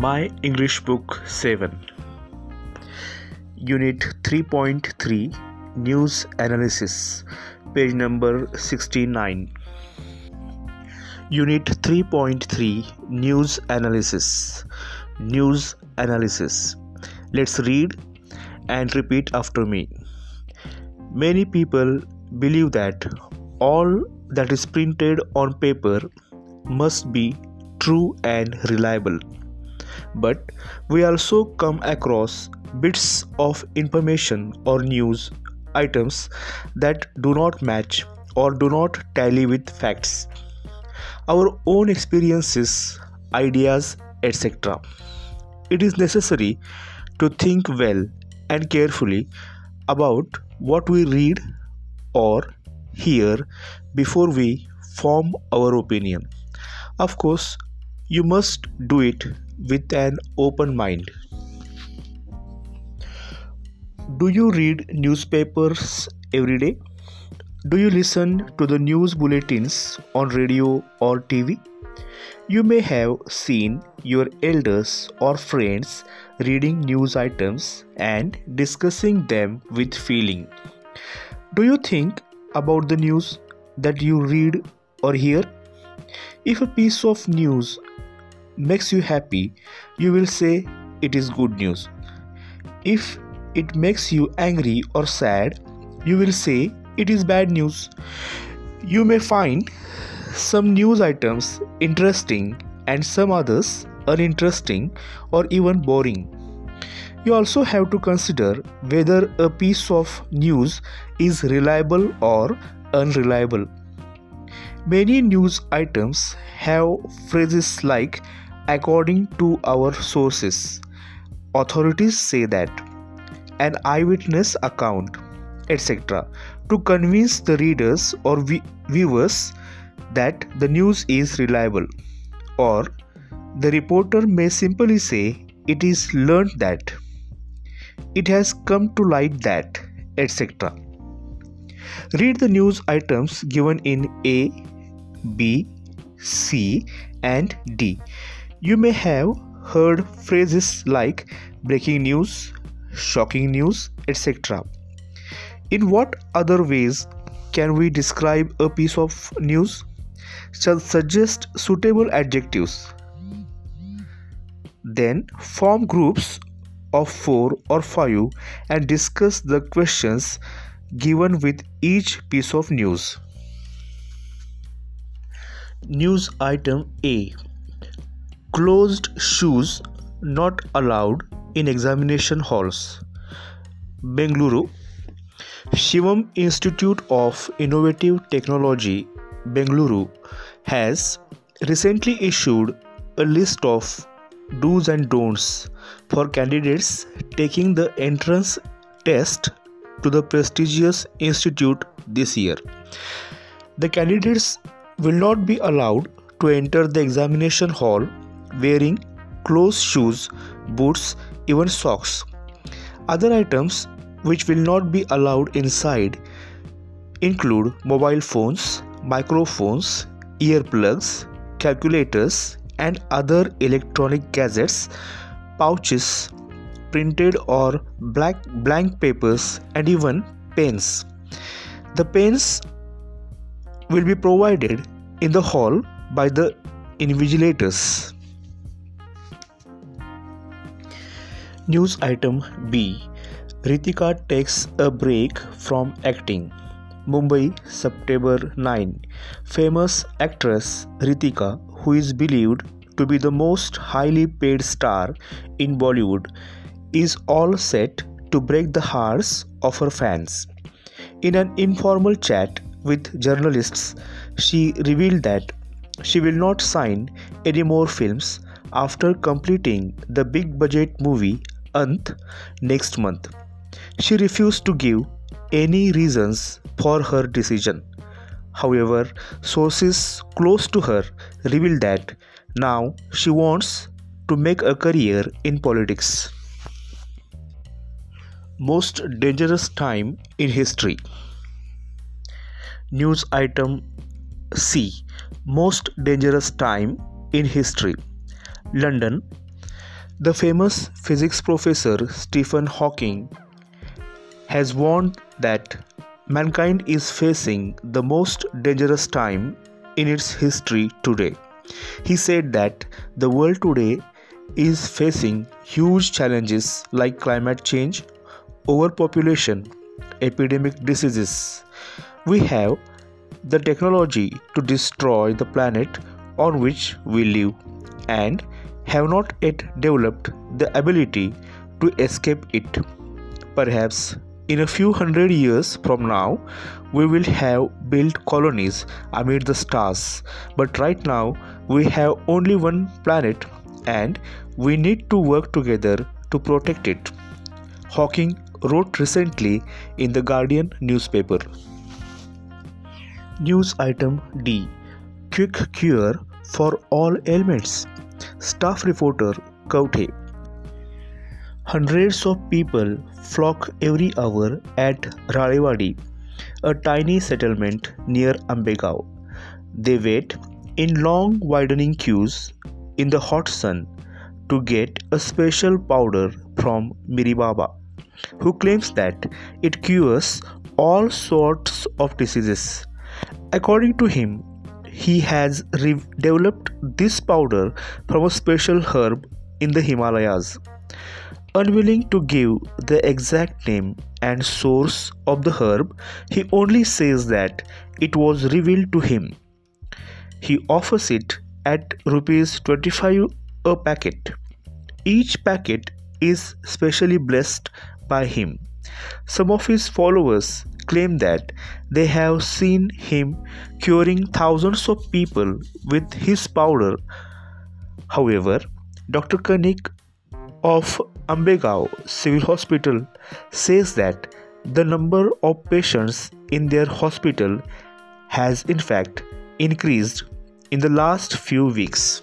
My English Book 7 Unit 3.3 News Analysis Page number 69 Unit 3.3 News Analysis News Analysis Let's read and repeat after me. Many people believe that all that is printed on paper must be true and reliable. But we also come across bits of information or news items that do not match or do not tally with facts, our own experiences, ideas, etc. It is necessary to think well and carefully about what we read or hear before we form our opinion. Of course, you must do it with an open mind. Do you read newspapers every day? Do you listen to the news bulletins on radio or TV? You may have seen your elders or friends reading news items and discussing them with feeling. Do you think about the news that you read or hear? If a piece of news makes you happy, you will say it is good news. If it makes you angry or sad, you will say it is bad news. You may find some news items interesting and some others uninteresting or even boring. You also have to consider whether a piece of news is reliable or unreliable. Many news items have phrases like according to our sources, authorities say that, an eyewitness account, etc., to convince the readers or viewers that the news is reliable. Or the reporter may simply say it is learned that, it has come to light that, etc. Read the news items given in A, B, C, and D. You may have heard phrases like breaking news, shocking news, etc. In what other ways can we describe a piece of news? Shall suggest suitable adjectives. Then form groups of 4 or 5 and discuss the questions given with each piece of news. News item A Closed shoes not allowed in examination halls. Bengaluru Shivam Institute of Innovative Technology, Bengaluru, has recently issued a list of do's and don'ts for candidates taking the entrance test to the prestigious institute this year. The candidates will not be allowed to enter the examination hall wearing closed shoes, boots, even socks. Other items which will not be allowed inside include mobile phones, microphones, earplugs, calculators, and other electronic gadgets, pouches, printed or black blank papers, and even pens. The pens will be provided in the hall by the invigilators. News item B Ritika takes a break from acting. Mumbai, September 9. Famous actress Ritika, who is believed to be the most highly paid star in Bollywood, is all set to break the hearts of her fans. In an informal chat with journalists, she revealed that she will not sign any more films after completing the big budget movie Next month. She refused to give any reasons for her decision. However, sources close to her reveal that now she wants to make a career in politics. Most dangerous time in history. News item C Most dangerous time in history. London The famous physics professor Stephen Hawking has warned that mankind is facing the most dangerous time in its history today. He said that the world today is facing huge challenges like climate change, overpopulation, epidemic diseases. We have the technology to destroy the planet on which we live and have not yet developed the ability to escape it. Perhaps in a few hundred years from now, we will have built colonies amid the stars, but right now we have only one planet and we need to work together to protect it. Hawking wrote recently in the Guardian newspaper. News item D Quick cure for all ailments. Staff reporter Kauthe. Hundreds of people flock every hour at Ralewadi, a tiny settlement near Ambegaon. They wait in long widening queues in the hot sun to get a special powder from Miribaba, who claims that it cures all sorts of diseases. According to him, he has re- developed this powder from a special herb in the Himalayas. Unwilling to give the exact name and source of the herb, he only says that it was revealed to him. He offers it at rupees 25 a packet. Each packet is specially blessed by him. Some of his followers claim that they have seen him curing thousands of people with his powder. However, Dr. Kanik of Ambegaon Civil Hospital says that the number of patients in their hospital has in fact increased in the last few weeks.